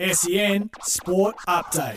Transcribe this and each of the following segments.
SEN Sport Update.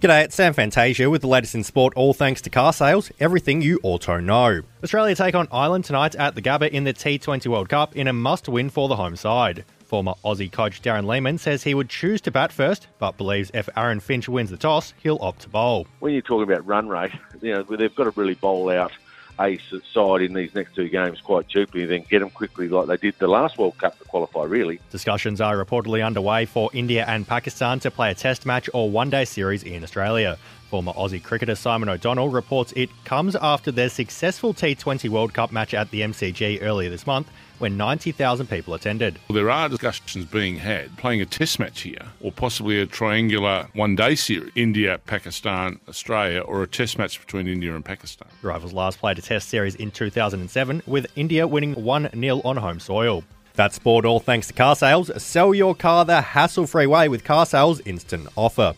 G'day, it's Sam Fantasia with the latest in sport, all thanks to car sales, everything you auto know. Australia take on Ireland tonight at the Gabba in the T20 World Cup in a must win for the home side. Former Aussie coach Darren Lehmann says he would choose to bat first, but believes if Aaron Finch wins the toss, he'll opt to bowl. When you're talking about run rate, you know, they've got to really bowl out ace side in these next two games quite cheaply, then get them quickly like they did the last World Cup to qualify, really. Discussions are reportedly underway for India and Pakistan to play a test match or one day series in Australia. Former Aussie cricketer Simon O'Donnell reports it comes after their successful T20 World Cup match at the MCG earlier this month when 90,000 people attended. Well, there are discussions being had playing a test match here or possibly a triangular one day series India, Pakistan, Australia, or a test match between India and Pakistan. The Rivals last played a test series in 2007 with India winning 1 0 on home soil. That's sport all thanks to car sales. Sell your car the hassle free way with car sales instant offer.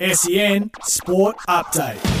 SEN Sport Update.